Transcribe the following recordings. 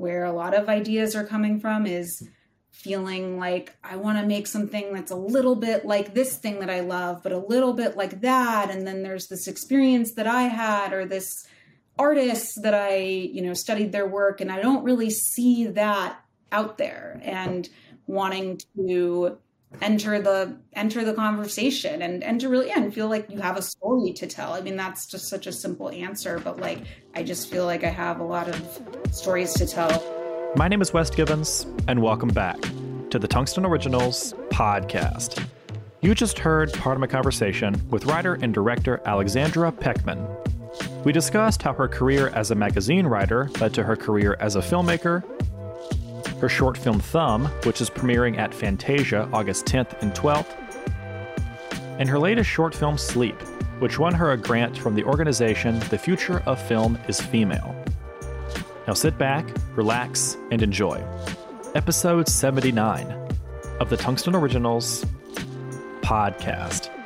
where a lot of ideas are coming from is feeling like I want to make something that's a little bit like this thing that I love, but a little bit like that. And then there's this experience that I had or this artist that I, you know, studied their work and I don't really see that out there and wanting to enter the enter the conversation and and to really and feel like you have a story to tell. I mean that's just such a simple answer, but like I just feel like I have a lot of stories to tell. My name is west Gibbons and welcome back to the Tungsten Originals podcast. You just heard part of my conversation with writer and director Alexandra Pechman. We discussed how her career as a magazine writer led to her career as a filmmaker her short film Thumb, which is premiering at Fantasia August 10th and 12th, and her latest short film Sleep, which won her a grant from the organization The Future of Film is Female. Now sit back, relax, and enjoy. Episode 79 of the Tungsten Originals podcast.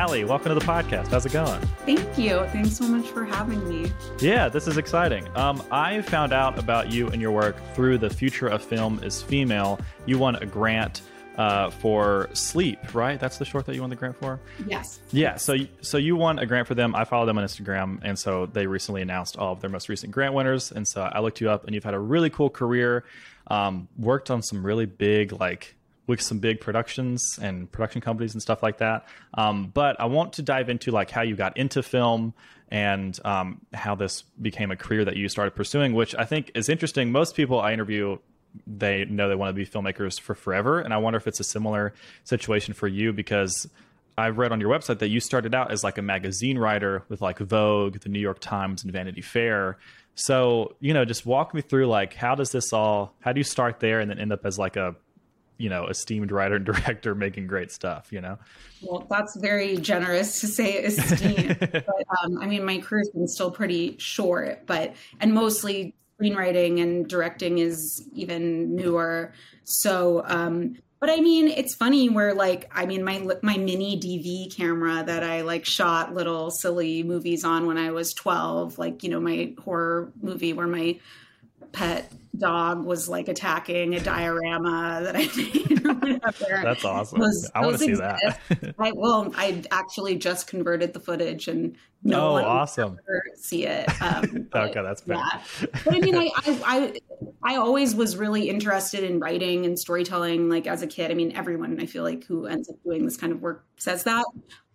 Allie, welcome to the podcast. How's it going? Thank you. Thanks so much for having me. Yeah, this is exciting. Um, I found out about you and your work through the Future of Film is Female. You won a grant uh, for Sleep, right? That's the short that you won the grant for. Yes. Yeah. So, so you won a grant for them. I follow them on Instagram, and so they recently announced all of their most recent grant winners. And so I looked you up, and you've had a really cool career. Um, worked on some really big like with some big productions and production companies and stuff like that. Um, but I want to dive into like how you got into film and um, how this became a career that you started pursuing, which I think is interesting. Most people I interview, they know they want to be filmmakers for forever, and I wonder if it's a similar situation for you because I've read on your website that you started out as like a magazine writer with like Vogue, the New York Times, and Vanity Fair. So, you know, just walk me through like how does this all how do you start there and then end up as like a you know esteemed writer and director making great stuff you know? Well that's very generous to say esteemed but um, i mean my career's been still pretty short but and mostly screenwriting and directing is even newer. So um but I mean, it's funny where like I mean my my mini DV camera that I like shot little silly movies on when I was 12, like you know my horror movie where my pet dog was like attacking a diorama that I made or whatever. That's awesome. Those, I want to see that. I well, I actually just converted the footage and no oh, one awesome. see it. Um, but, okay, that's fair. Yeah. But I mean, I, I, I, I always was really interested in writing and storytelling. Like as a kid, I mean, everyone I feel like who ends up doing this kind of work says that.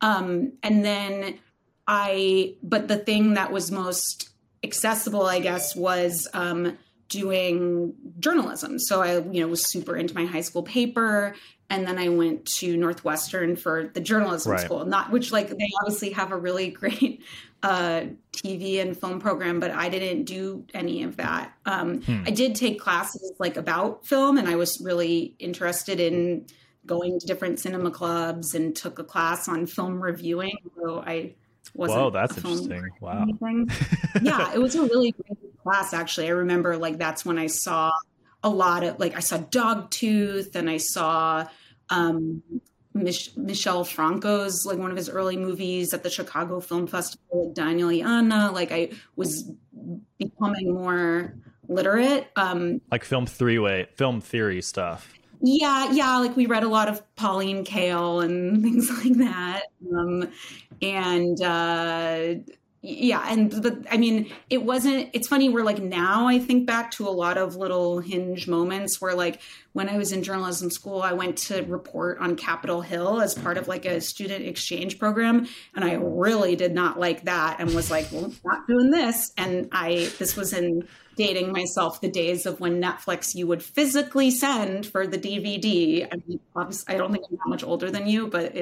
Um, and then I, but the thing that was most accessible, I guess, was um, doing journalism. So I, you know, was super into my high school paper. And then I went to Northwestern for the journalism right. school, not which like they obviously have a really great uh, TV and film program, but I didn't do any of that. Um, hmm. I did take classes like about film, and I was really interested in going to different cinema clubs and took a class on film reviewing. So I wasn't. Whoa, that's interesting! Wow. yeah, it was a really great class actually. I remember like that's when i saw a lot of like i saw dogtooth and i saw um Mich- michel franco's like one of his early movies at the chicago film festival like daniel y Ana. like i was becoming more literate um like film three way film theory stuff. Yeah yeah like we read a lot of pauline kael and things like that. Um and uh yeah and but i mean it wasn't it's funny we're like now i think back to a lot of little hinge moments where like when i was in journalism school i went to report on capitol hill as part of like a student exchange program and i really did not like that and was like well not doing this and i this was in dating myself the days of when Netflix you would physically send for the DVD. I mean, obviously, I don't think I'm that much older than you, but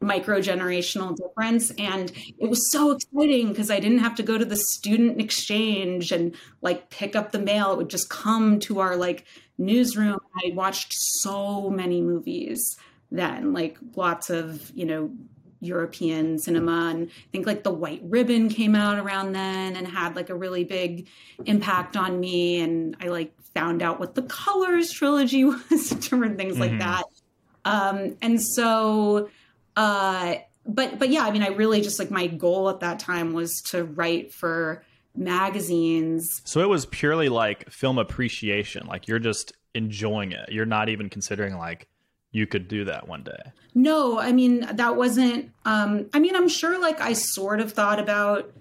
micro generational difference. And it was so exciting because I didn't have to go to the student exchange and like pick up the mail. It would just come to our like newsroom. I watched so many movies then, like lots of, you know, European cinema. And I think like The White Ribbon came out around then and had like a really big impact on me. And I like found out what the Colors trilogy was, different things mm-hmm. like that. Um, and so, uh, but but yeah, I mean, I really just like my goal at that time was to write for magazines. So it was purely like film appreciation. Like you're just enjoying it. You're not even considering like you could do that one day. No, I mean that wasn't um I mean I'm sure like I sort of thought about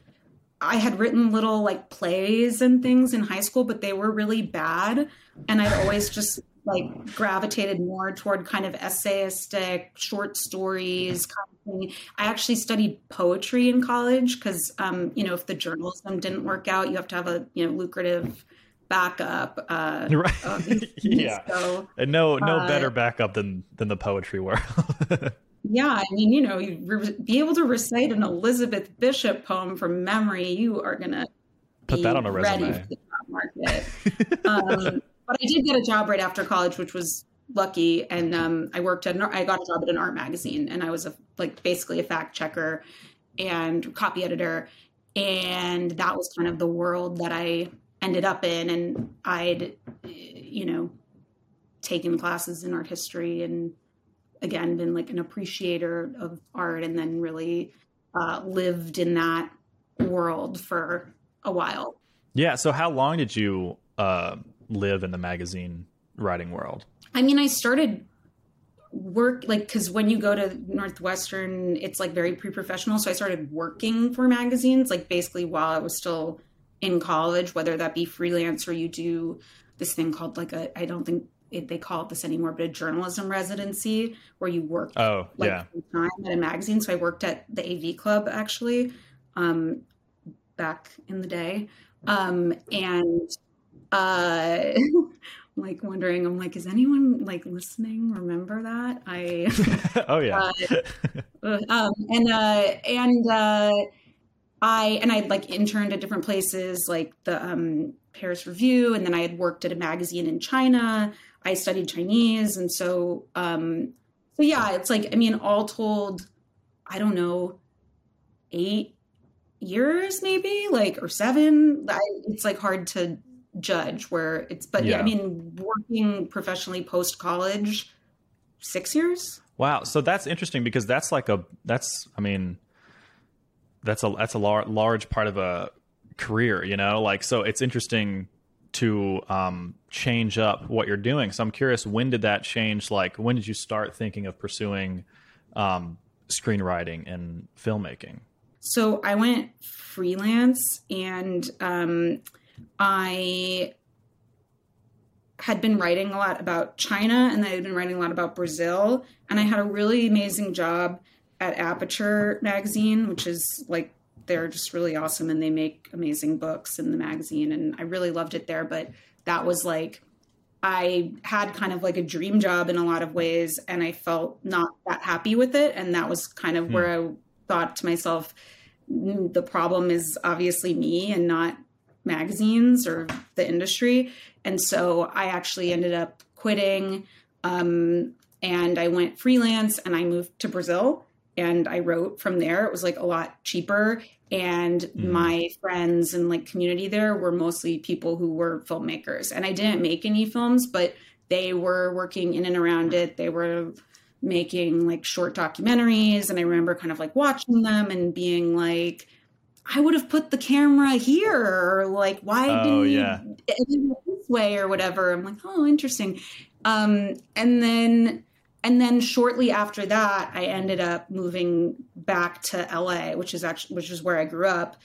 I had written little like plays and things in high school, but they were really bad. And I'd always just like gravitated more toward kind of essayistic short stories kind of thing. I actually studied poetry in college because um, you know, if the journalism didn't work out, you have to have a you know lucrative backup. Uh, right. Uh, yeah. So, and no, no uh, better backup than than the poetry world. yeah, I mean, you know, you re- be able to recite an Elizabeth Bishop poem from memory, you are gonna put that on a resume. market. um, but I did get a job right after college, which was lucky, and um, I worked at an, I got a job at an art magazine, and I was a like basically a fact checker and copy editor, and that was kind of the world that I ended up in and i'd you know taken classes in art history and again been like an appreciator of art and then really uh, lived in that world for a while. Yeah so how long did you uh, live in the magazine writing world? I mean i started work like because when you go to northwestern it's like very pre-professional so i started working for magazines like basically while i was still in college, whether that be freelance or you do this thing called like a, I don't think it, they call it this anymore, but a journalism residency where you work oh, like yeah. time at a magazine. So I worked at the AV Club actually um, back in the day. Um, and uh, like wondering, I'm like, is anyone like listening? Remember that? I, oh yeah. uh, um, and, uh, and, uh, I and I'd like interned at different places like the um, Paris Review, and then I had worked at a magazine in China. I studied Chinese, and so um, so yeah, it's like I mean, all told, I don't know, eight years maybe, like or seven. I, it's like hard to judge where it's, but yeah, yeah I mean, working professionally post college, six years. Wow, so that's interesting because that's like a that's I mean that's a that's a lar- large part of a career, you know. Like so, it's interesting to um, change up what you're doing. So I'm curious, when did that change? Like, when did you start thinking of pursuing um, screenwriting and filmmaking? So I went freelance, and um, I had been writing a lot about China, and I had been writing a lot about Brazil, and I had a really amazing job at Aperture magazine, which is like they're just really awesome and they make amazing books in the magazine and I really loved it there but that was like I had kind of like a dream job in a lot of ways and I felt not that happy with it and that was kind of hmm. where I thought to myself mm, the problem is obviously me and not magazines or the industry and so I actually ended up quitting um, and I went freelance and I moved to Brazil and I wrote from there. It was like a lot cheaper. And mm. my friends and like community there were mostly people who were filmmakers. And I didn't make any films, but they were working in and around it. They were making like short documentaries. And I remember kind of like watching them and being like, I would have put the camera here, or like, why oh, didn't yeah. you this way, or whatever. I'm like, oh, interesting. Um, and then and then shortly after that, I ended up moving back to LA, which is actually which is where I grew up,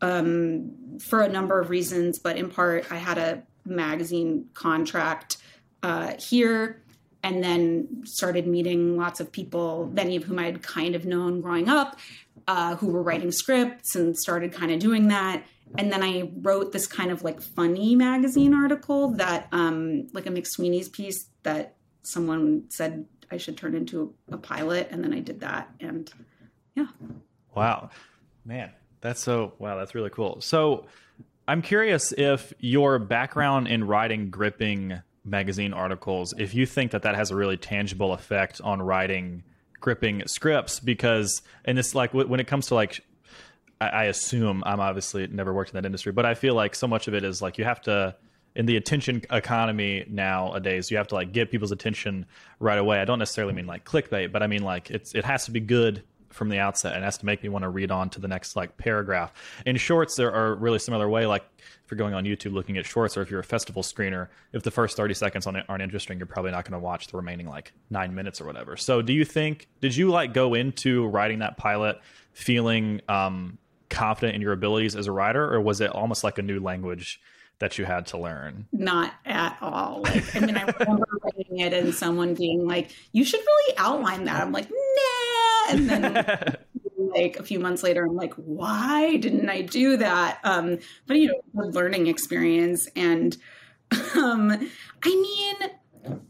um, for a number of reasons. But in part, I had a magazine contract uh, here, and then started meeting lots of people, many of whom I had kind of known growing up, uh, who were writing scripts, and started kind of doing that. And then I wrote this kind of like funny magazine article that, um, like a McSweeney's piece that someone said I should turn into a, a pilot, and then I did that, and yeah. Wow, man, that's so wow. That's really cool. So, I'm curious if your background in writing gripping magazine articles, if you think that that has a really tangible effect on writing gripping scripts, because and it's like when it comes to like I, assume I'm obviously never worked in that industry, but I feel like so much of it is like you have to in the attention economy nowadays, you have to like get people's attention right away. I don't necessarily mean like clickbait, but I mean like it's it has to be good from the outset and has to make me want to read on to the next like paragraph. In shorts, there are really similar way. Like if you're going on YouTube looking at shorts, or if you're a festival screener, if the first 30 seconds on it aren't interesting, you're probably not going to watch the remaining like nine minutes or whatever. So, do you think did you like go into writing that pilot feeling um, confident in your abilities as a writer, or was it almost like a new language? That you had to learn? Not at all. Like, I mean, I remember writing it and someone being like, "You should really outline that." I'm like, "Nah," and then like a few months later, I'm like, "Why didn't I do that?" Um, but you know, learning experience, and um, I mean,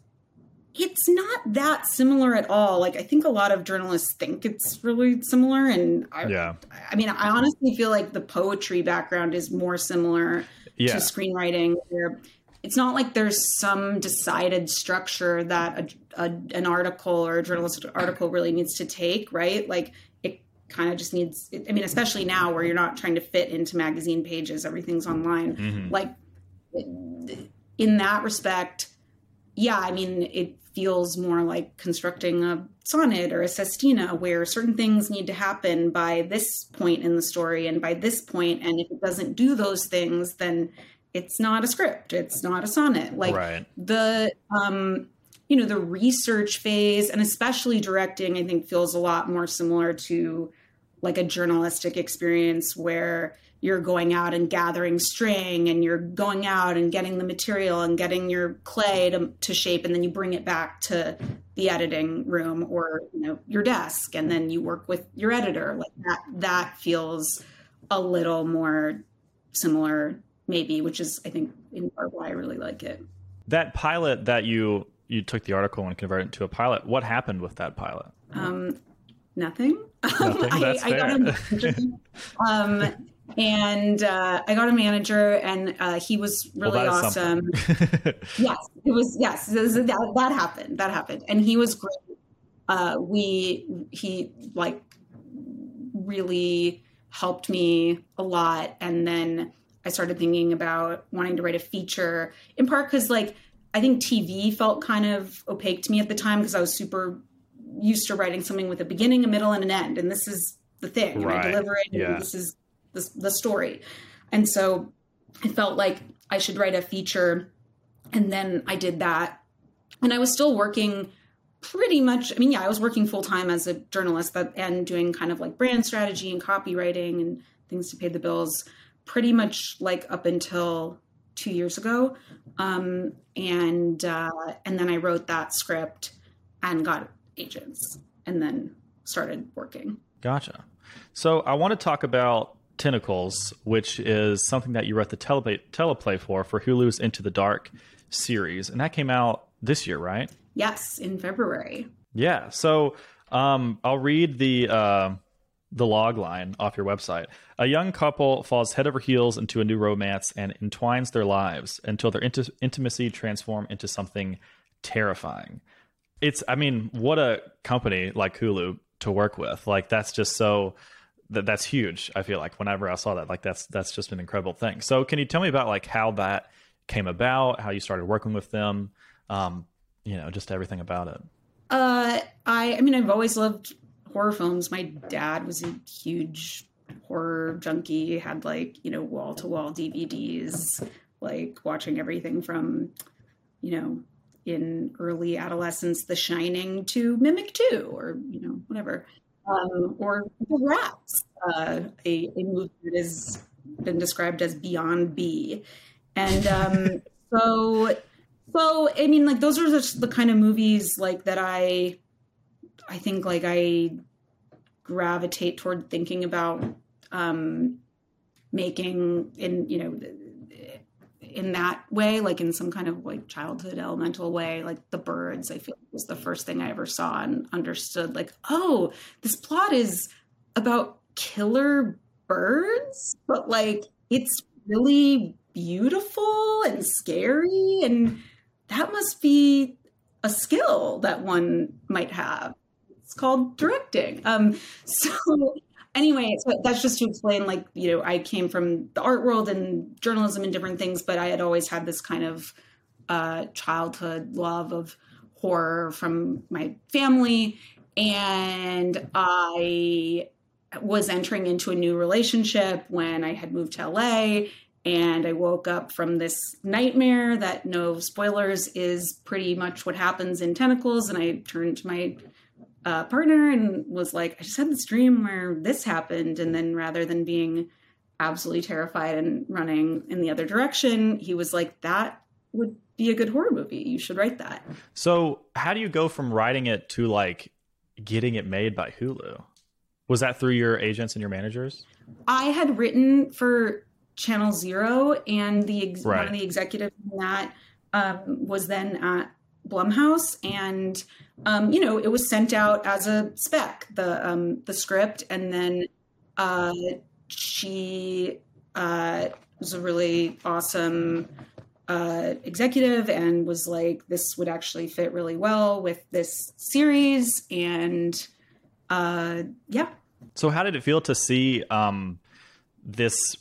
it's not that similar at all. Like I think a lot of journalists think it's really similar, and I, yeah, I mean, I honestly feel like the poetry background is more similar yeah. to screenwriting where it's not like there's some decided structure that a, a, an article or a journalistic article really needs to take, right? Like it kind of just needs, I mean, especially now where you're not trying to fit into magazine pages, everything's online. Mm-hmm. Like in that respect, yeah, I mean, it feels more like constructing a sonnet or a sestina where certain things need to happen by this point in the story and by this point and if it doesn't do those things then it's not a script it's not a sonnet like right. the um you know the research phase and especially directing i think feels a lot more similar to like a journalistic experience where you're going out and gathering string and you're going out and getting the material and getting your clay to, to shape and then you bring it back to the editing room or you know your desk and then you work with your editor. Like that that feels a little more similar maybe which is i think in part why i really like it. That pilot that you you took the article and converted it to a pilot what happened with that pilot? Um nothing, nothing? That's I, fair. I um and uh, I got a manager, and uh, he was really well, awesome. yes, it was. Yes, it was, that, that happened. That happened, and he was great. Uh, we he like really helped me a lot, and then I started thinking about wanting to write a feature. In part because like I think TV felt kind of opaque to me at the time because I was super used to writing something with a beginning, a middle, and an end, and this is the thing. Right. And I deliver it. Yeah. this is the, the story. And so I felt like I should write a feature. And then I did that. And I was still working pretty much, I mean, yeah, I was working full time as a journalist but, and doing kind of like brand strategy and copywriting and things to pay the bills pretty much like up until two years ago. Um, and, uh, and then I wrote that script and got agents and then started working. Gotcha. So I want to talk about Tentacles, which is something that you wrote the teleplay, teleplay for for Hulu's Into the Dark series, and that came out this year, right? Yes, in February. Yeah. So um, I'll read the uh, the log line off your website. A young couple falls head over heels into a new romance and entwines their lives until their int- intimacy transform into something terrifying. It's, I mean, what a company like Hulu to work with. Like that's just so that that's huge. I feel like whenever I saw that, like that's that's just an incredible thing. So, can you tell me about like how that came about, how you started working with them, um, you know, just everything about it? Uh, I I mean, I've always loved horror films. My dad was a huge horror junkie. Had like you know wall to wall DVDs, like watching everything from you know in early adolescence, The Shining to Mimic Two, or you know whatever um, or Rats, uh, a, a movie that has been described as beyond B. And um, so, so I mean, like those are the, the kind of movies like that I, I think like I gravitate toward thinking about um, making in you know in that way, like in some kind of like childhood elemental way, like the birds, I feel was the first thing I ever saw and understood like, oh, this plot is about killer birds, but like it's really beautiful and scary and that must be a skill that one might have. It's called directing. Um, so anyway, so that's just to explain, like, you know, I came from the art world and journalism and different things, but I had always had this kind of uh, childhood love of horror from my family. and I was entering into a new relationship when I had moved to LA and I woke up from this nightmare that no spoilers is pretty much what happens in Tentacles and I turned to my uh, partner and was like I just had this dream where this happened and then rather than being absolutely terrified and running in the other direction he was like that would be a good horror movie you should write that So, how do you go from writing it to like getting it made by Hulu? Was that through your agents and your managers? I had written for Channel Zero, and the ex- one of the executives in that um, was then at Blumhouse, and um, you know it was sent out as a spec, the um, the script, and then uh, she uh, was a really awesome uh, executive and was like, this would actually fit really well with this series, and uh, yeah, So, how did it feel to see um, this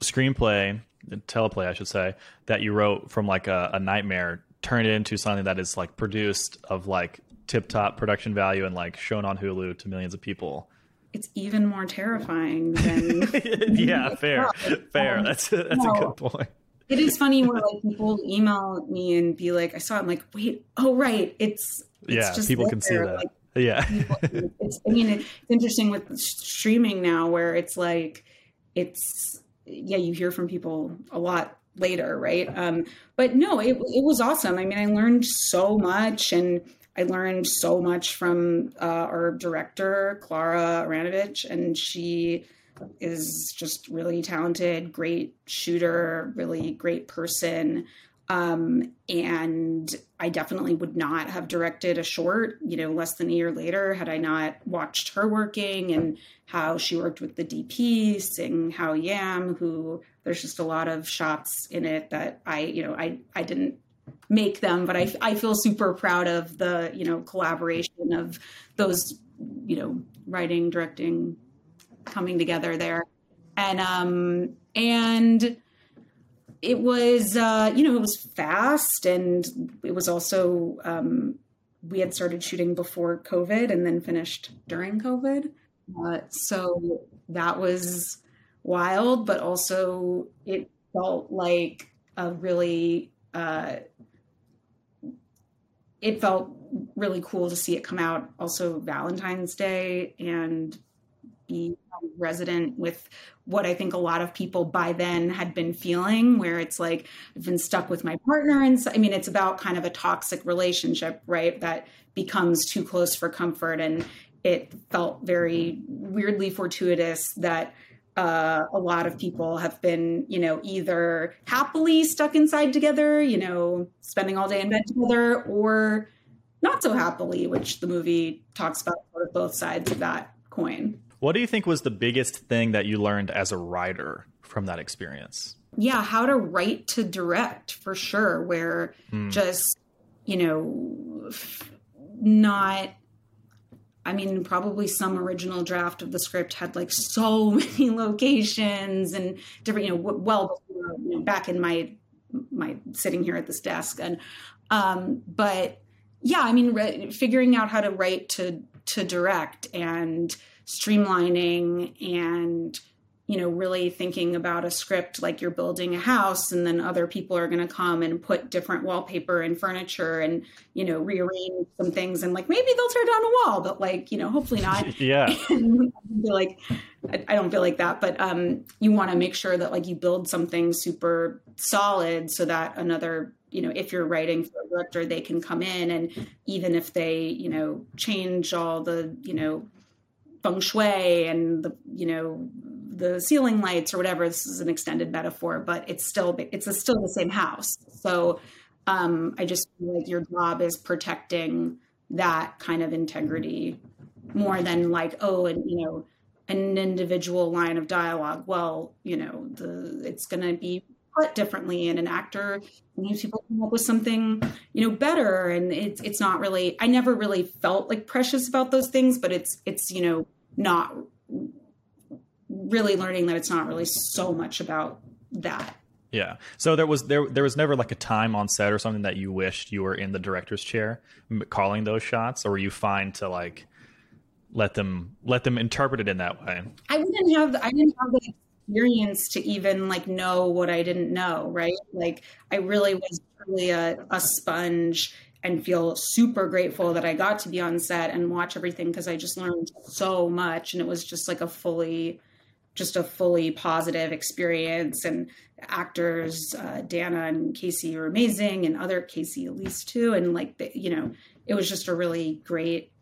screenplay, teleplay, I should say, that you wrote from like a, a nightmare turn it into something that is like produced of like tip top production value and like shown on Hulu to millions of people? it's even more terrifying than yeah, fair, fair. Um, That's a, that's a good point. it is funny where like people email me and be like, I saw it, I'm like, wait, oh right, it's, it's Yeah, just people can see that. Like, Yeah, people- it's, I mean, it's interesting with streaming now where it's like, it's yeah, you hear from people a lot later, right? Um, but no, it it was awesome. I mean, I learned so much, and I learned so much from uh, our director Clara Aranovich, and she is just really talented, great shooter, really great person. Um, and I definitely would not have directed a short, you know, less than a year later had I not watched her working and how she worked with the DP, Sing Howe Yam, who there's just a lot of shots in it that I, you know, I, I didn't make them, but I, I feel super proud of the, you know, collaboration of those, you know, writing, directing, coming together there. And, um, and, it was uh, you know it was fast and it was also um, we had started shooting before covid and then finished during covid. Uh, so that was wild but also it felt like a really uh, it felt really cool to see it come out also valentine's day and be resident with what I think a lot of people by then had been feeling, where it's like, I've been stuck with my partner. And so, I mean, it's about kind of a toxic relationship, right? That becomes too close for comfort. And it felt very weirdly fortuitous that uh, a lot of people have been, you know, either happily stuck inside together, you know, spending all day in bed together, or not so happily, which the movie talks about sort of both sides of that coin. What do you think was the biggest thing that you learned as a writer from that experience? yeah how to write to direct for sure where Hmm. just you know not i mean probably some original draft of the script had like so many locations and different you know well before, you know, back in my my sitting here at this desk and um but yeah i mean re- figuring out how to write to to direct and streamlining and you know really thinking about a script like you're building a house and then other people are going to come and put different wallpaper and furniture and you know rearrange some things and like maybe they'll tear down a wall but like you know hopefully not Yeah. Like I don't feel like that, but um, you want to make sure that like you build something super solid so that another, you know, if you're writing for a director, they can come in and even if they, you know, change all the, you know, feng shui and the, you know, the ceiling lights or whatever. This is an extended metaphor, but it's still it's a, still the same house. So um, I just feel like your job is protecting that kind of integrity more than like oh and you know an individual line of dialogue well you know the it's going to be put differently and an actor needs people come up with something you know better and it's it's not really i never really felt like precious about those things but it's it's you know not really learning that it's not really so much about that Yeah. So there was there there was never like a time on set or something that you wished you were in the director's chair calling those shots, or were you fine to like let them let them interpret it in that way. I wouldn't have I didn't have the experience to even like know what I didn't know, right? Like I really was really a, a sponge and feel super grateful that I got to be on set and watch everything because I just learned so much and it was just like a fully just a fully positive experience and actors uh, Dana and Casey are amazing and other Casey Elise too and like the, you know it was just a really great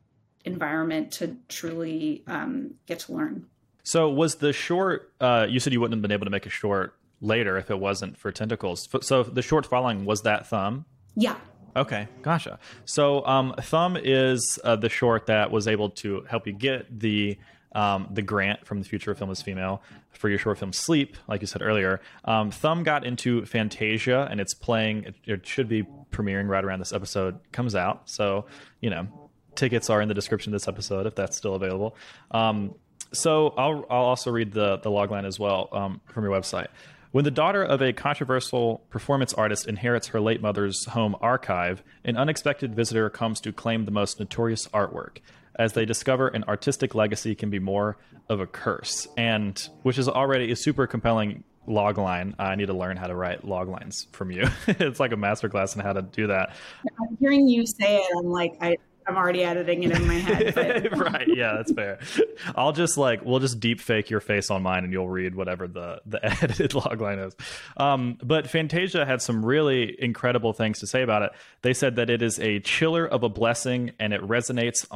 environment to truly um, get to learn. So was the short? Uh, you said you wouldn't have been able to make a short later if it wasn't for tentacles. So the short following was that thumb. Yeah. Okay, gotcha. So um, thumb is uh, the short that was able to help you get the um, the grant from the Future of Film is Female for your short film Sleep, like you said earlier. Um, Thumb got into Fantasia, and it's playing. It, it, should be premiering right around this episode comes out. So you know, tickets are in the description of this episode if that's still available. Um, so I'll I'll also read the the logline as well um, from your website. When the daughter of a controversial performance artist inherits her late mother's home archive, an unexpected visitor comes to claim the most notorious artwork as they discover an artistic legacy can be more of a curse, and which is already a super compelling log line. I need to learn how to write log lines from you. it's like a masterclass in how to do that. I'm hearing you say it. I'm like, I, I'm already editing it in my head. But... right. Yeah, that's fair. I'll just like we'll just deep fake your face on mine and you'll read whatever the the edited logline is. Um, but Fantasia had some really incredible things to say about it. They said that it is a chiller of a blessing and it resonates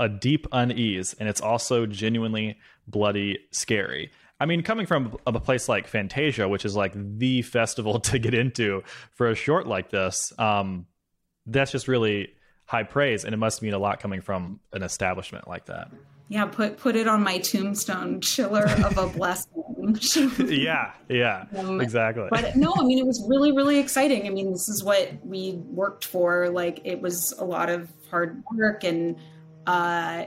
a deep unease, and it's also genuinely bloody scary. I mean, coming from a place like Fantasia, which is like the festival to get into for a short like this, um, that's just really high praise, and it must mean a lot coming from an establishment like that. Yeah, put put it on my tombstone, chiller of a blessing. yeah, yeah, um, exactly. But no, I mean, it was really, really exciting. I mean, this is what we worked for. Like, it was a lot of hard work and uh,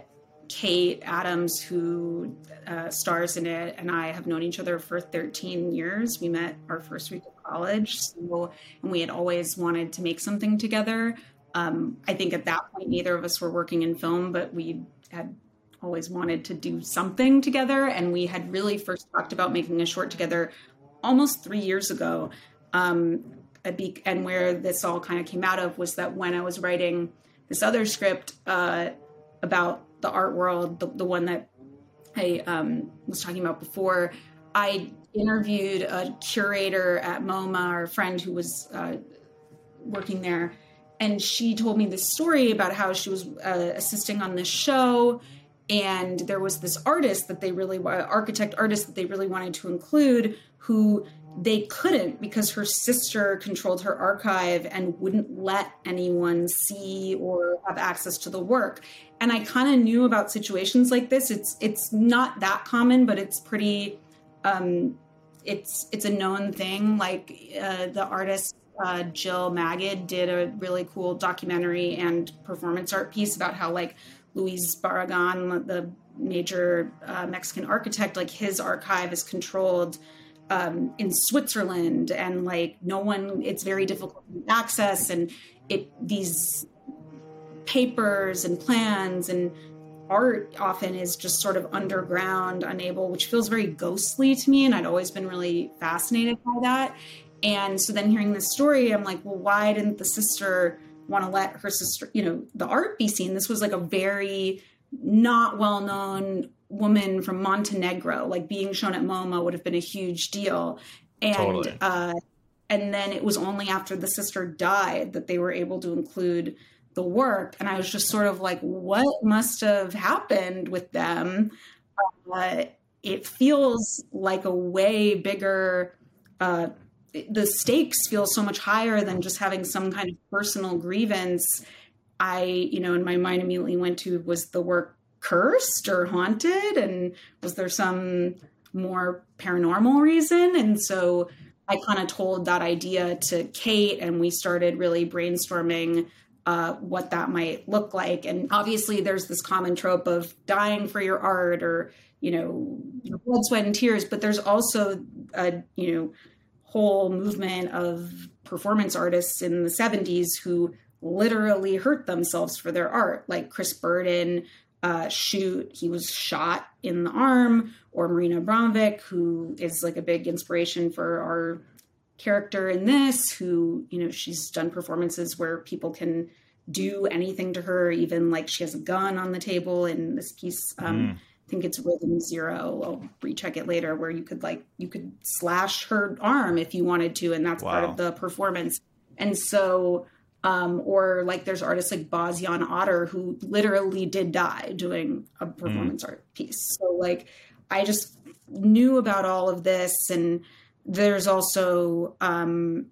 Kate Adams, who uh, stars in it, and I have known each other for 13 years. We met our first week of college, so, and we had always wanted to make something together. Um, I think at that point, neither of us were working in film, but we had always wanted to do something together. And we had really first talked about making a short together almost three years ago. Um, and where this all kind of came out of was that when I was writing this other script, uh, about the art world, the, the one that I um, was talking about before, I interviewed a curator at MoMA, our friend who was uh, working there, and she told me this story about how she was uh, assisting on this show, and there was this artist that they really, architect artist that they really wanted to include, who they couldn't because her sister controlled her archive and wouldn't let anyone see or have access to the work. And i kind of knew about situations like this. It's it's not that common but it's pretty um it's it's a known thing. Like uh, the artist uh, jill magid did a really cool documentary and performance art piece about how like luis barragan the major uh, mexican architect like his archive is controlled um, in Switzerland, and like no one, it's very difficult to access, and it these papers and plans and art often is just sort of underground, unable, which feels very ghostly to me, and I'd always been really fascinated by that. And so then hearing this story, I'm like, well, why didn't the sister want to let her sister, you know, the art be seen? This was like a very not well known woman from Montenegro, like being shown at MoMA would have been a huge deal. And totally. uh, and then it was only after the sister died that they were able to include the work. And I was just sort of like, what must have happened with them? Uh, it feels like a way bigger. Uh, the stakes feel so much higher than just having some kind of personal grievance. I, you know, in my mind immediately went to was the work cursed or haunted? And was there some more paranormal reason? And so i kind of told that idea to kate and we started really brainstorming uh, what that might look like. And obviously there's this common trope of dying for your art or you know blood sweat and tears but there's also a you know whole movement of performance artists in the 70s who literally hurt themselves for their art like chris burden uh, shoot, he was shot in the arm, or Marina Abramovic, who is like a big inspiration for our character in this, who, you know, she's done performances where people can do anything to her, even like she has a gun on the table in this piece. Um, mm. I think it's Rhythm Zero. I'll recheck it later, where you could like you could slash her arm if you wanted to, and that's wow. part of the performance. And so um, or like there's artists like Bas-Jan Ader who literally did die doing a performance mm. art piece. So like I just knew about all of this and there's also um,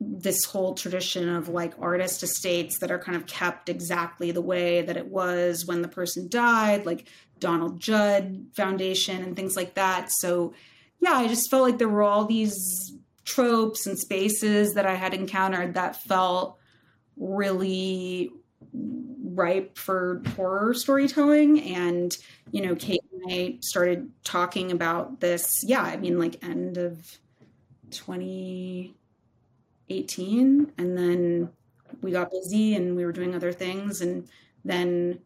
this whole tradition of like artist estates that are kind of kept exactly the way that it was when the person died, like Donald Judd Foundation and things like that. So yeah, I just felt like there were all these tropes and spaces that I had encountered that felt really ripe for horror storytelling. And you know kate and i started talking about this yeah i mean like end of 2018 and then we got busy and we were doing other things. And then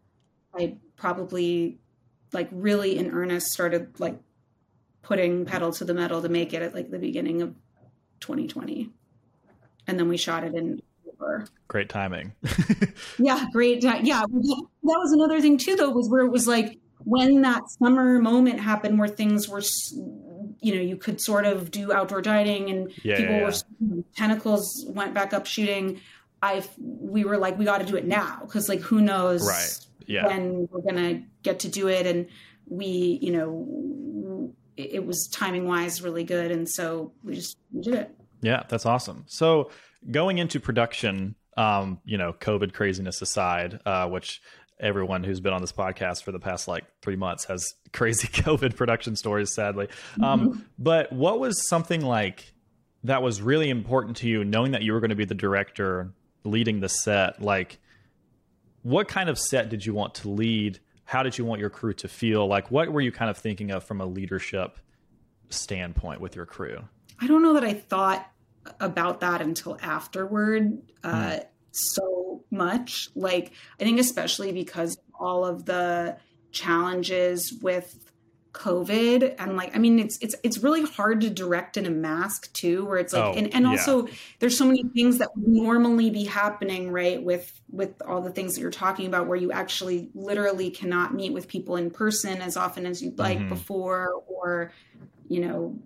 i probably like really in earnest started like putting pedal to the metal to make it at like the beginning of 2020 and then we shot it in Great timing. yeah, great. Yeah, that was another thing too, though, was where it was like when that summer moment happened where things were, you know, you could sort of do outdoor dining and yeah, people yeah, yeah. were tentacles went back up shooting. I we were like, we got to do it now because like who knows right. Yeah. when we're gonna get to do it, and we, you know, it, was timing wise really good, and so we just we did it. Yeah, that's awesome. So going into production, um, you know, COVID craziness aside, uh, which everyone who's been on this podcast for the past like three months has crazy COVID production stories, sadly. Um, mm-hmm. But what was something like that was really important to you, knowing that you were going to be the director leading the set? Like, what kind of set did you want to lead? How did you want your crew to feel? Like, what were you kind of thinking of from a leadership standpoint with your crew? I don't know that I thought about that until afterward uh, mm. so much. Like, I think, especially because all of the challenges with COVID and like I mean it's it's it's really hard to direct in a mask too where it's like oh, and, and also yeah. there's so many things that would normally be happening right with with all the things that you're talking about where you actually literally cannot meet with people in person as often as you'd like mm-hmm. before or you know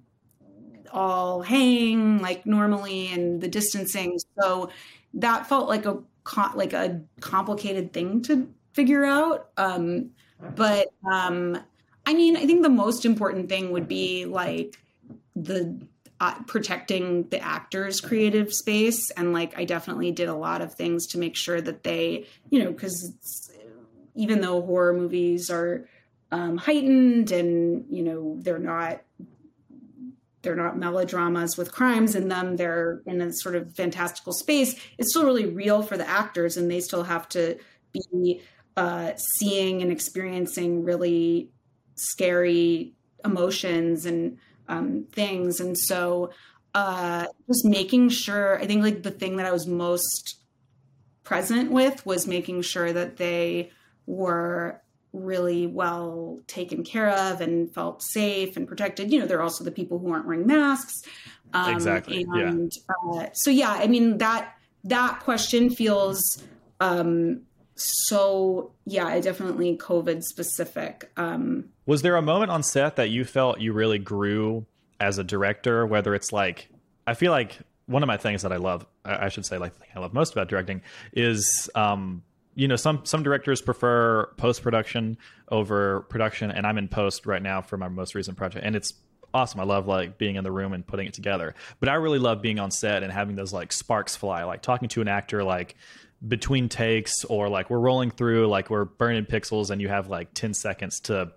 all hang like normally and the distancing. So that felt like a like a complicated thing to figure out. Um, but um, I mean, I think the most important thing would be like the uh, protecting the actors' creative space, and like I definitely did a lot of things to make sure that they, you know, because even though horror movies are um, heightened and you know they're not they're not melodramas with crimes in them they're in a sort of fantastical space it's still really real for the actors. And they still have to be uh, seeing and experiencing really scary emotions and um, things and so uh, just making sure i think like the thing that i was most present with was making sure that they were really well taken care of and felt safe and protected. You know, they're also the people who aren't wearing masks. Um, exactly. And yeah. Uh, so, yeah, I mean that that question feels um, so. Yeah, definitely COVID specific. Um, Was there a moment on set that you felt you really grew as a director? Whether it's like, I feel like one of my things that I love, I should say, like I love most about directing is um, you know some some directors prefer post production over production and i'm in post right now for my most recent project and it's awesome i love like being in the room and putting it together but i really love being on set and having those like sparks fly like talking to an actor like between takes or like we're rolling through like we're burning pixels and you have like 10 seconds to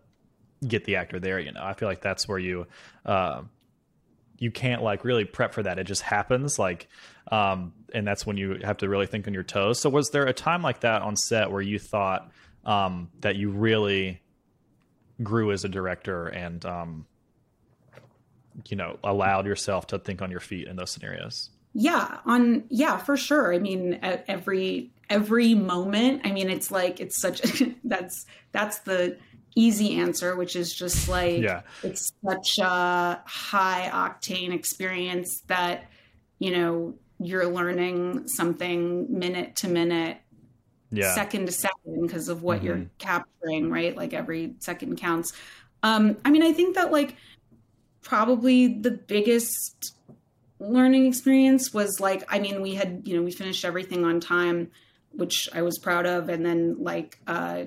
get the actor there you know i feel like that's where you uh, you can't like really prep for that it just happens like um, and that's when you have to really think on your toes. So, was there a time like that on set where you thought um, that you really grew as a director and um, you know allowed yourself to think on your feet in those scenarios? Yeah, on yeah, for sure. I mean, at every every moment. I mean, it's like it's such that's that's the easy answer, which is just like yeah. it's such a high octane experience that you know you're learning something minute to minute yeah. second to second because of what mm-hmm. you're capturing right like every second counts um i mean i think that like probably the biggest learning experience was like i mean we had you know we finished everything on time which i was proud of. And then like uh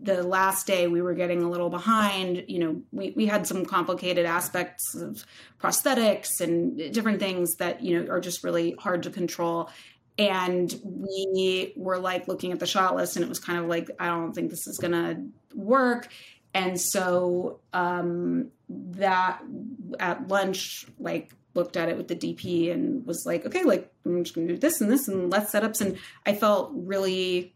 the last day we were getting a little behind you know we, we had some complicated aspects of prosthetics and different things that you know are just really hard to control. And we were like looking at the shot list and it was kind of like i don't think this is to work. And so um that at lunch like looked at it with the dp and was like okay like i'm just going to do this and this and less setups and i felt really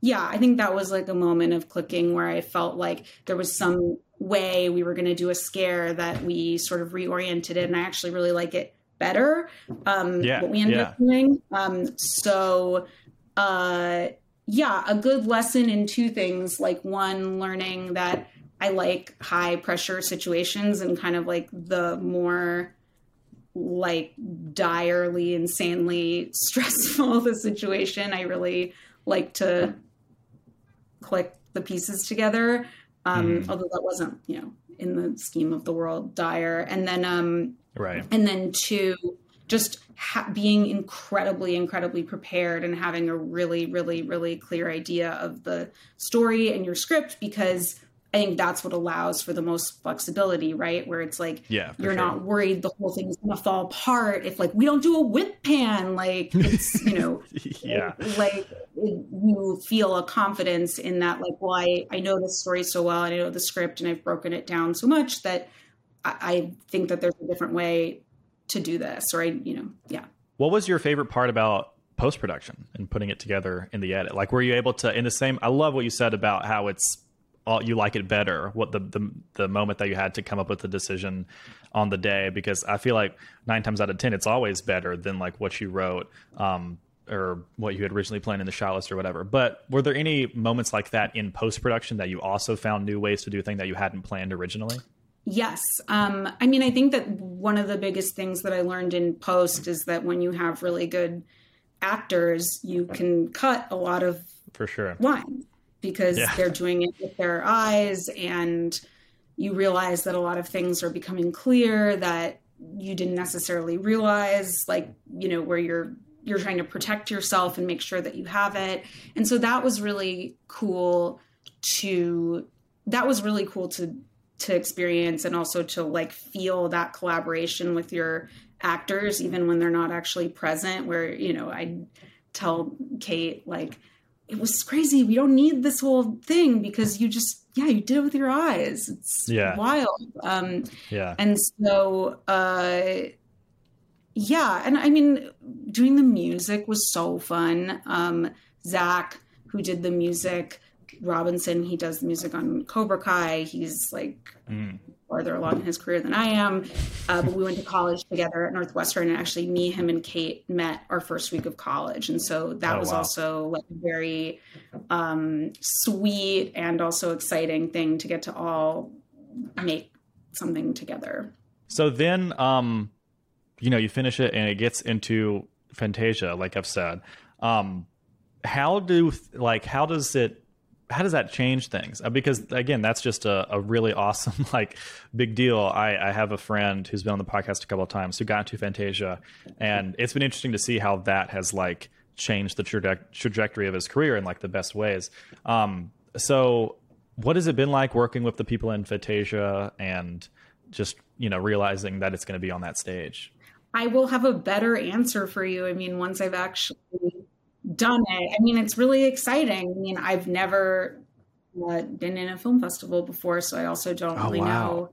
yeah i think that was like a moment of clicking where i felt like there was some way we were going to do a scare that we sort of reoriented it and i actually really like it better um, yeah, what we ended yeah. up doing. Um, so, uh, yeah, a good lesson in two things. Like one, learning that I like high pressure situations and kind of like the more like direly, insanely stressful the situation. I really like to click the pieces together. Um, mm. Although that wasn't, you know, in the scheme of the world dire. And then, um, Right. And then two, just ha- being incredibly, incredibly prepared and having a really, really, really clear idea of the story and your script because I think that's what allows for the most flexibility, right? Where it's like yeah, you're sure. not worried the whole thing is going to fall apart if like we don't do a whip pan, like it's you know, yeah, like you feel a confidence in that, like, well, I I know this story so well, and I know the script, and I've broken it down so much that I, I think that there's a different way to do this, or I, you know, yeah. What was your favorite part about post production and putting it together in the edit? Like, were you able to, in the same? I love what you said about how it's you like it better. What the the the moment that you had to come up with the decision on the day, because I feel like nine times out of ten, it's always better than like what you wrote. Um, or what you had originally planned in the shot list or whatever. But were there any moments like that in post production that you also found new ways to do things that you hadn't planned originally? Yes. Um, I mean, I think that one of the biggest things that I learned in post is that when you have really good actors, you can cut a lot of for sure lines because yeah. they're doing it with their eyes and you realize that a lot of things are becoming clear that you didn't necessarily realize like you know where you're you're trying to protect yourself and make sure that you have it and so that was really cool to that was really cool to to experience and also to like feel that collaboration with your actors even when they're not actually present where you know i tell kate like it was crazy we don't need this whole thing because you just yeah you did it with your eyes it's yeah. wild um yeah and so uh yeah and i mean doing the music was so fun um zach who did the music Robinson. He does the music on Cobra Kai. He's like mm. Farther along in his career than I am. Uh, but we went to college together at Northwestern, and actually, me, him, and Kate met our first week of college, and so that oh, was wow. also like a very um, sweet and also exciting thing to get to all make something together. So then, um, you know, you finish it, and it gets into Fantasia, like I've said. Um, how do like how does it how does that change things? Uh, because again, that's just a, a really awesome, like, big deal. I, I, have a friend who's been on the podcast a couple of times who got into Fantasia, and it's been interesting to see how that has like changed the traje- trajectory of his career in like the best ways. Um, so, what has it been like working with the people in Fantasia and just you know realizing that it's going to be on that stage? I will have a better answer for you. I mean, once I've actually done it. I mean, it's really exciting. I mean, I've never uh, been in a film festival before, so I also don't oh, really wow. know.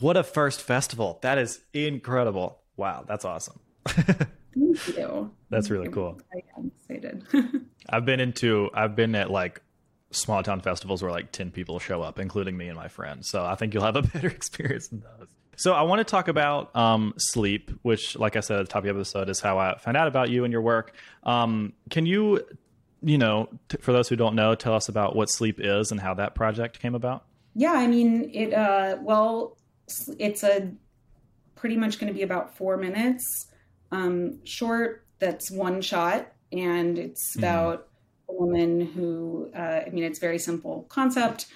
What a first festival! That is incredible. Wow, that's awesome. Thank you. That's really cool. I'm excited. I've been into. I've been at like small town festivals where like 10 people show up including me and my friend so i think you'll have a better experience than those so I want to talk about um, sleep, which, like I said at the top of the episode, is how I found out about you and your work. Um, can you you know, t- for those who don't know, tell us about what Sleep is and how that project came about. Yeah, I mean, it, uh, well, it's a pretty much going to be about four minutes um, short that's one shot. And it's mm-hmm. about a woman who, uh, I mean, it's very simple concept.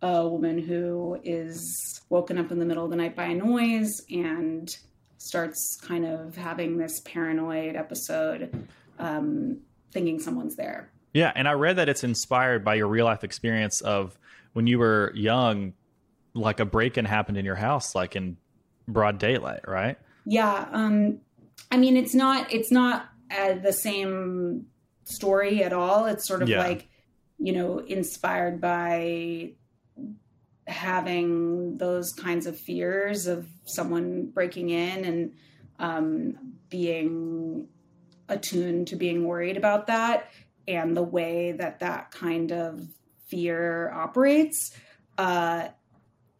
A woman who is woken up in the middle of the night by a noise and starts kind of having this paranoid episode, um, thinking someone's there. Yeah, and I read that it's inspired by your real life experience of when you were young, like a break in happened in your house, like in broad daylight, right? Yeah. Um, I mean, it's not it's not uh, the same story at all. It's sort of yeah. like you know inspired by having those kinds of fears of someone breaking in and um, being attuned to being worried about that and the way that that kind of fear operates. Uh,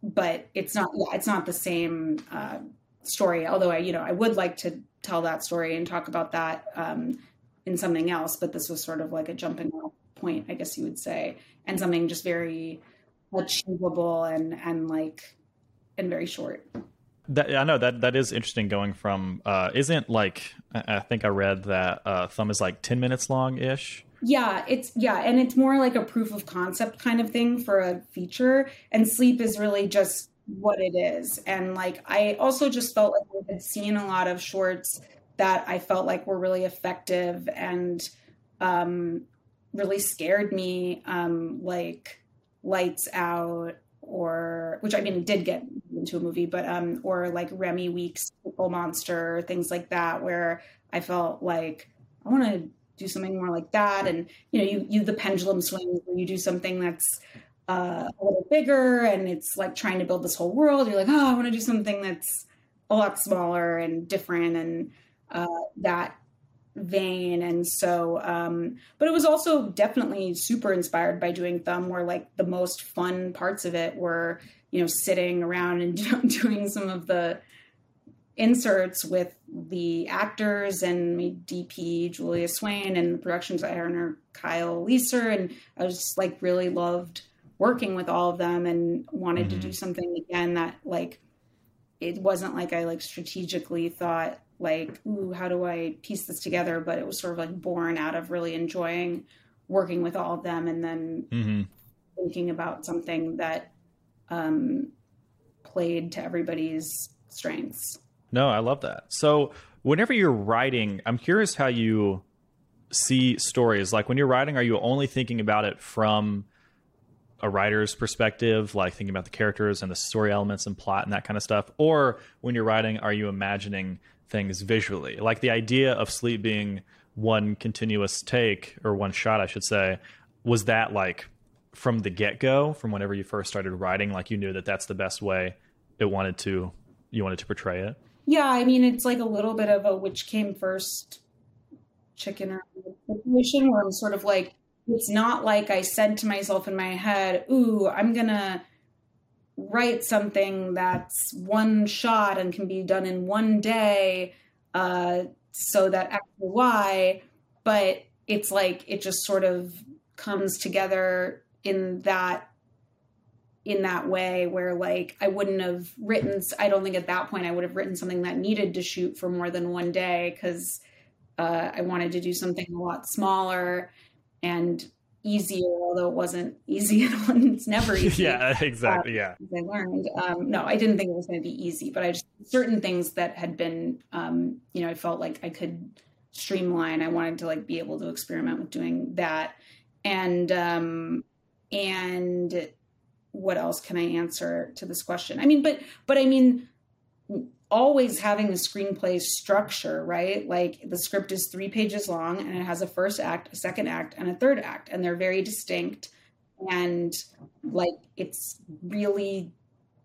but it's not, yeah, it's not the same uh, story. Although I, you know, I would like to tell that story and talk about that um, in something else. But this was sort of like a jumping off point, I guess you would say, and something just very achievable and and like and very short. That, I know that that is interesting. Going from uh, isn't like I think I read that uh, Thumb is like ten minutes long ish. Yeah, it's yeah, and it's more like a proof of concept kind of thing for a feature. And sleep is really just what it is. And like I also just felt like I had seen a lot of shorts that I felt like were really effective and um, really scared me. Um, like Lights Out or which I mean did get into a movie, but um or like Remy Weeks, Monster, things like that, where I felt like I want to do something more like that. And you know, you you the pendulum swings where you do something that's uh, a little bigger and it's like trying to build this whole world. You're like, oh, I want to do something that's a lot smaller and different and uh, that vein and so um but it was also definitely super inspired by doing thumb where like the most fun parts of it were you know sitting around and doing some of the inserts with the actors and me dp julia swain and the production designer kyle leeser and i was just like really loved working with all of them and wanted mm-hmm. to do something again that like it wasn't like i like strategically thought like, ooh, how do I piece this together? But it was sort of like born out of really enjoying working with all of them and then mm-hmm. thinking about something that um, played to everybody's strengths. No, I love that. So, whenever you're writing, I'm curious how you see stories. Like when you're writing, are you only thinking about it from a writer's perspective, like thinking about the characters and the story elements and plot and that kind of stuff? Or when you're writing, are you imagining things visually. Like the idea of sleep being one continuous take or one shot, I should say, was that like from the get go, from whenever you first started writing, like you knew that that's the best way it wanted to, you wanted to portray it? Yeah, I mean, it's like a little bit of a which came first chicken or situation where I'm sort of like, it's not like I said to myself in my head, ooh, I'm going to write something that's one shot and can be done in one day uh, so that X or Y, but it's like it just sort of comes together in that in that way where like I wouldn't have written I don't think at that point I would have written something that needed to shoot for more than one day because uh, I wanted to do something a lot smaller and easier, although it wasn't easy at all. It's never easy. yeah, exactly. Um, yeah. I learned. Um, no, I didn't think it was going to be easy, but I just certain things that had been, um, you know, I felt like I could streamline. I wanted to like be able to experiment with doing that, and um, and what else can I answer to this question? I mean, but but I mean always having the screenplay structure, right? Like the script is three pages long and it has a first act, a second act, and a third act, and they're very distinct. And like it's really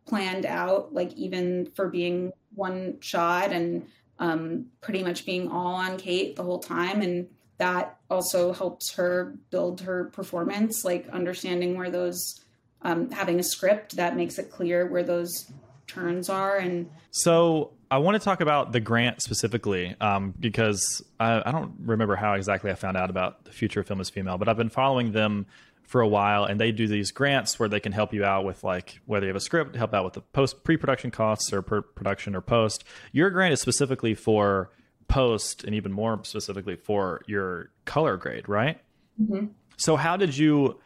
planned out, like even for being one shot and um, pretty much being all on Kate the whole time. And that also helps her build her performance, like understanding where those, um, having a script that makes it clear where those turns are and so i want to talk about the grant specifically um, because I, I, don't remember how exactly i found out about the future of film is female but i've been following them for a while and they do these grants where they can help you out with like whether you have a script help out with the post pre-production costs or production or post. Your grant is specifically for post and even more specifically for your color grade right? Mm-hmm. so how did you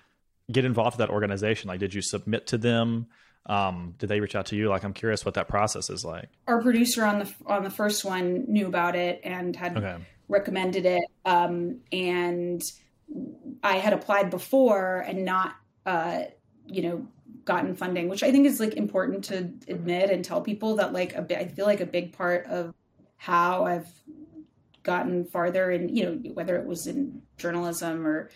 get involved with that organization? Like did you submit to them um, did they reach out to you like i'm curious what that process is like our producer on the on the first one knew about it and had okay. recommended it um, and I had applied before and not, uh, you know, gotten funding, which I think is like important to admit and tell people that like a I feel like a big part of how I've gotten farther and, you know, whether it was in journalism or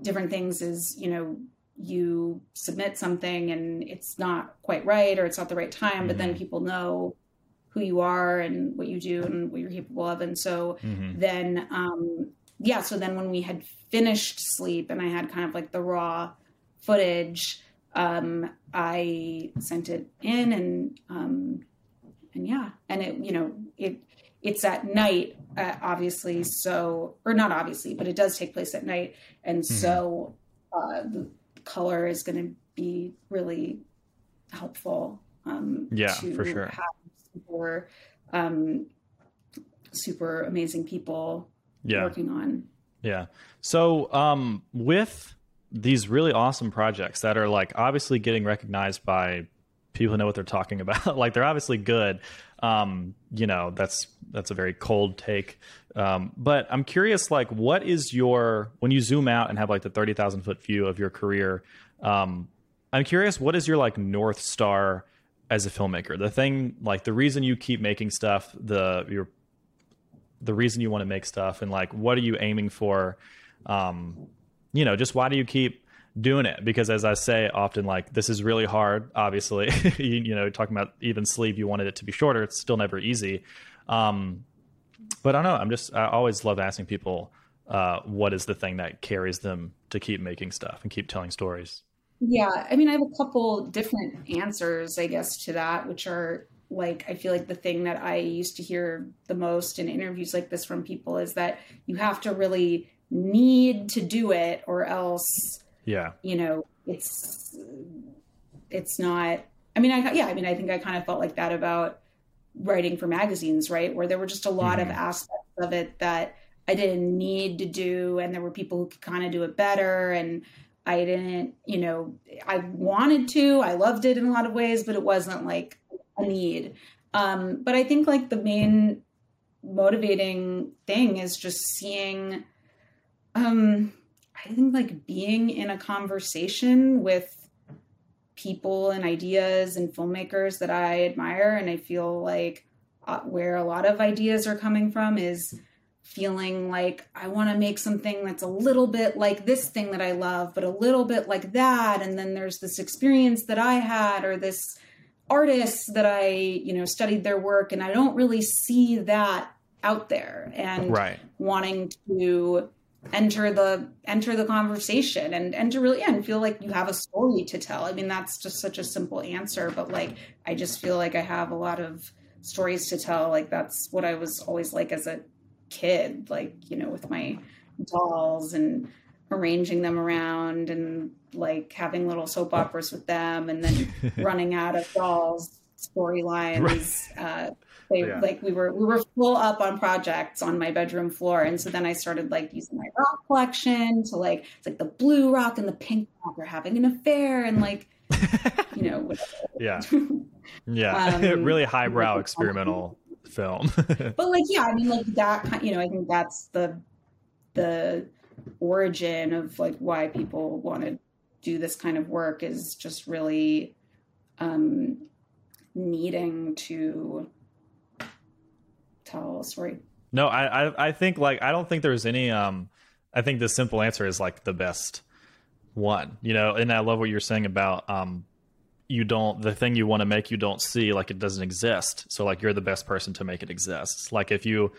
different things is, you know, you submit something and it's not quite right or it's not the right time, mm-hmm. but then mm-hmm. people know who you are and what you do and what you're capable of. And so mm-hmm. then, um, yeah, so then when we had finished Sleep and I had kind of like the raw footage, um, I sent it in and um, and yeah, and it you know it it's at night uh, obviously so or not obviously but it does take place at night and mm-hmm. so uh, the color is going to be really helpful um, yeah for sure have super, um, super amazing people yeah. working on. Yeah. So um, with these really awesome projects that are like obviously getting recognized by people who know what they're talking about, like they're obviously good. Um, you know, that's that's a very cold take. Um, but I'm curious, like, what is your when you zoom out and have like the thirty thousand foot view of your career? Um, I'm curious, what is your like north star as a filmmaker? The thing, like, the reason you keep making stuff, the your the reason you want to make stuff and like what are you aiming for um you know just why do you keep doing it because as i say often like this is really hard obviously you, you, know talking about even sleep you wanted it to be shorter it's still never easy um but i don't know. I'm just i always love asking people uh what is the thing that carries them to keep making stuff and keep telling stories? Yeah i mean i have a couple different answers i guess to that which are like I feel like the thing that I used to hear the most in interviews like this from people is that you have to really need to do it or else yeah. you know it's it's not I mean I yeah I mean I think I kind of felt like that about writing for magazines right where there were just a lot mm-hmm. of aspects of it that I didn't need to do and there were people who could kind of do it better and I didn't, you know, I wanted to, I loved it in a lot of ways, but it wasn't like a need. Um, but I think like the main motivating thing is just seeing, um, I think like being in a conversation with people and ideas and filmmakers that I admire. And I feel like uh, where a lot of ideas are coming from is feeling like I want to make something that's a little bit like this thing that I love, but a little bit like that. And then there's this experience that I had or this artist that I, you know, studied their work and I don't really see that out there and right. wanting to enter the enter the conversation and and to really yeah, and feel like you have a story to tell. I mean that's just such a simple answer, but like I just feel like I have a lot of stories to tell. Like that's what I was always like as a kid, like, you know, with my dolls and arranging them around and like having little soap operas with them and then running out of dolls storylines uh they yeah. like we were we were full up on projects on my bedroom floor. And so then i started like using my rock collection to like it's like the blue rock and the pink rock are having an affair and like you know yeah. Yeah. Um, really highbrow experimental film. But like yeah i mean like that you know i think that's the the origin of like why people want to do this kind of work is just really um, needing to tell a story. No, I, I, I think like I don't think there's any. Um, I think the simple answer is like the best one. You know, and I love what you're saying about um, you don't the thing you want to make you don't see like it doesn't exist. So like you're the best person to make it exist. Like if you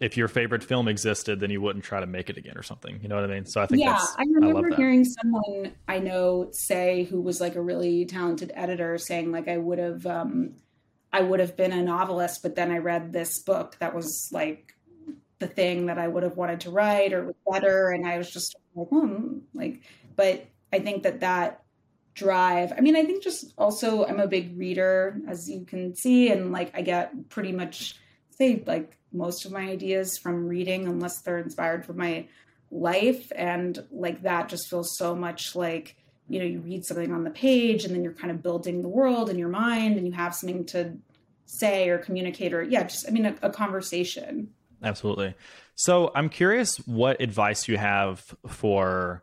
if your favorite film existed, then you wouldn't try to make it again or something. You know what I mean? So I think yeah, I remember I hearing someone I know say who was like a really talented editor saying like I would have um, I would have been a novelist, but then I read this book that was like the thing that I would have wanted to write or was better, and I was just like, hmm, like. But I think that that drive. I mean, I think just also I'm a big reader, as you can see, and like I get pretty much say like most of my ideas from reading, unless they're inspired from my life, and like that just feels so much like you know you read something on the page and then you're kind of building the world in your mind and you have something to say or communicate or yeah just i mean a, a conversation absolutely so i'm curious what advice you have for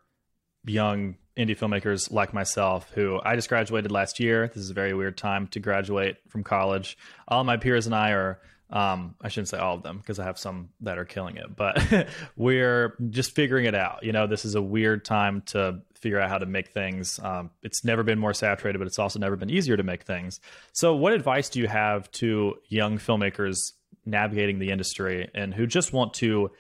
young indie filmmakers like myself who I just graduated last year. This is a very weird time to graduate from college. All my peers and I are um, I shouldn't say all of them because I have some that are killing it, but we're just figuring it out. You know, this is a weird time to figure out how to make things. Um, it's never been more saturated, but it's also never been easier to make things. So, what advice do you have to young filmmakers navigating the industry and who just want to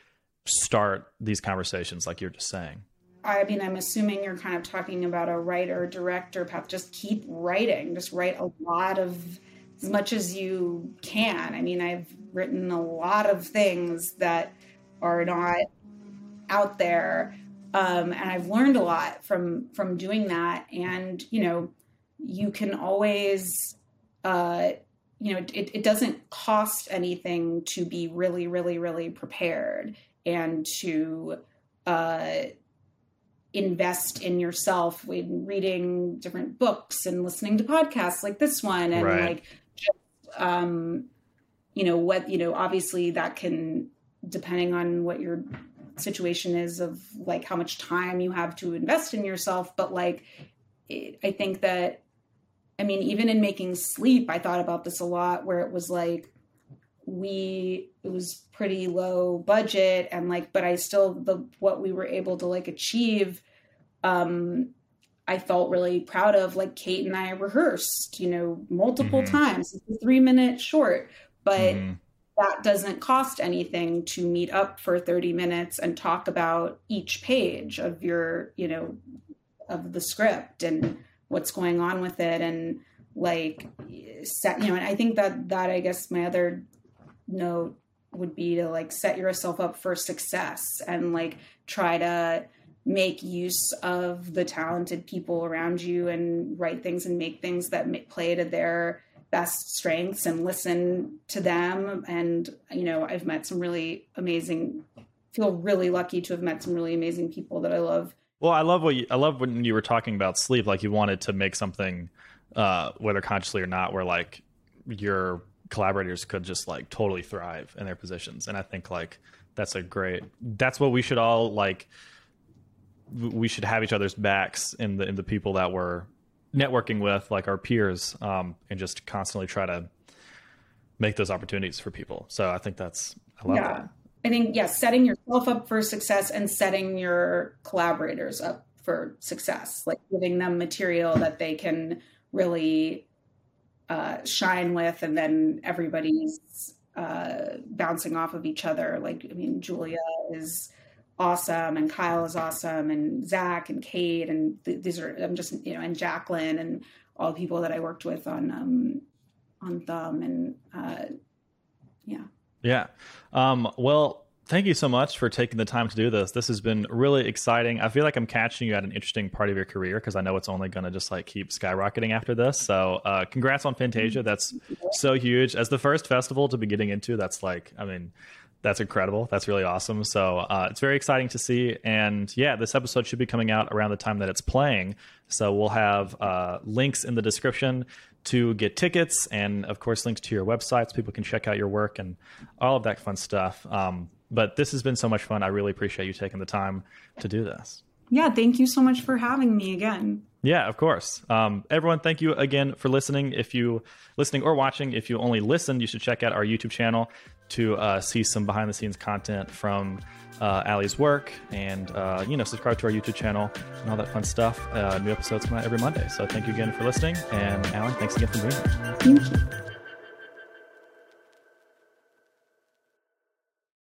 start these conversations, like you're just saying? I mean, I'm assuming you're kind of talking about a writer director path. Just keep writing. Just write a lot of as much as you can. I mean, I've written a lot of things that are not out there, um, and I've learned a lot from from doing that. And you know, you can always, uh, you know, it, it doesn't cost anything to be really, really, really prepared and to. Uh, invest in yourself in reading different books and listening to podcasts like this one and right. like just, um you know what you know obviously that can depending on what your situation is of like how much time you have to invest in yourself but like it, i think that i mean even in making sleep i thought about this a lot where it was like we it was pretty low budget and like but i still the what we were able to like achieve um i felt really proud of like kate and i rehearsed you know multiple mm-hmm. times it's a three minute short but mm-hmm. That doesn't cost anything to meet up for 30 minutes and talk about each page of your you know of the script and what's going on with it and like set you know and i think that that i guess my other note would be to like set yourself up for success and like try to make use of the talented people around you and write things and make things that play to their best strengths and listen to them. And you know i've met some really amazing feel really lucky to have met some really amazing people that i love. Well i love what you, i love when you were talking about sleep like you wanted to make something uh whether consciously or not where like you're collaborators could just like totally thrive in their positions. And i think like that's a great that's what we should all like we should have each other's backs in the in the people that we're networking with like our peers um, and just constantly try to make those opportunities for people so i think that's i love yeah. that i think yes yeah, setting yourself up for success and setting your collaborators up for success like giving them material that they can really uh, shine with, and then everybody's uh, bouncing off of each other. Like, I mean, Julia is awesome, and Kyle is awesome, and Zach and Kate, and th- these are I'm just you know, and Jacqueline and all the people that I worked with on um, on Thumb, and uh, yeah, yeah. Um, well, thank you so much for taking the time to do this. This has been really exciting. I feel like I'm catching you at an interesting part of your career because I know it's only going to just like keep skyrocketing after this. So, uh, congrats on Fantasia. That's so huge. As the first festival to be getting into, that's like, I mean, that's incredible. That's really awesome. So uh, it's very exciting to see. And yeah, this episode should be coming out around the time that it's playing. So we'll have uh, links in the description to get tickets and, of course, links to your websites. People can check out your work and all of that fun stuff. Um, but this has been so much fun. I really appreciate you taking the time to do this. Yeah, thank you so much for having me again. Yeah, of course. Um, everyone, thank you again for listening. If you listening or watching, if you only listened, you should check out our YouTube channel to uh, see some behind the scenes content from uh, Allie's work, and uh, you know, subscribe to our YouTube channel and all that fun stuff. Uh, new episodes come out every Monday. So thank you again for listening, and Allie, thanks again for being here. Thank you.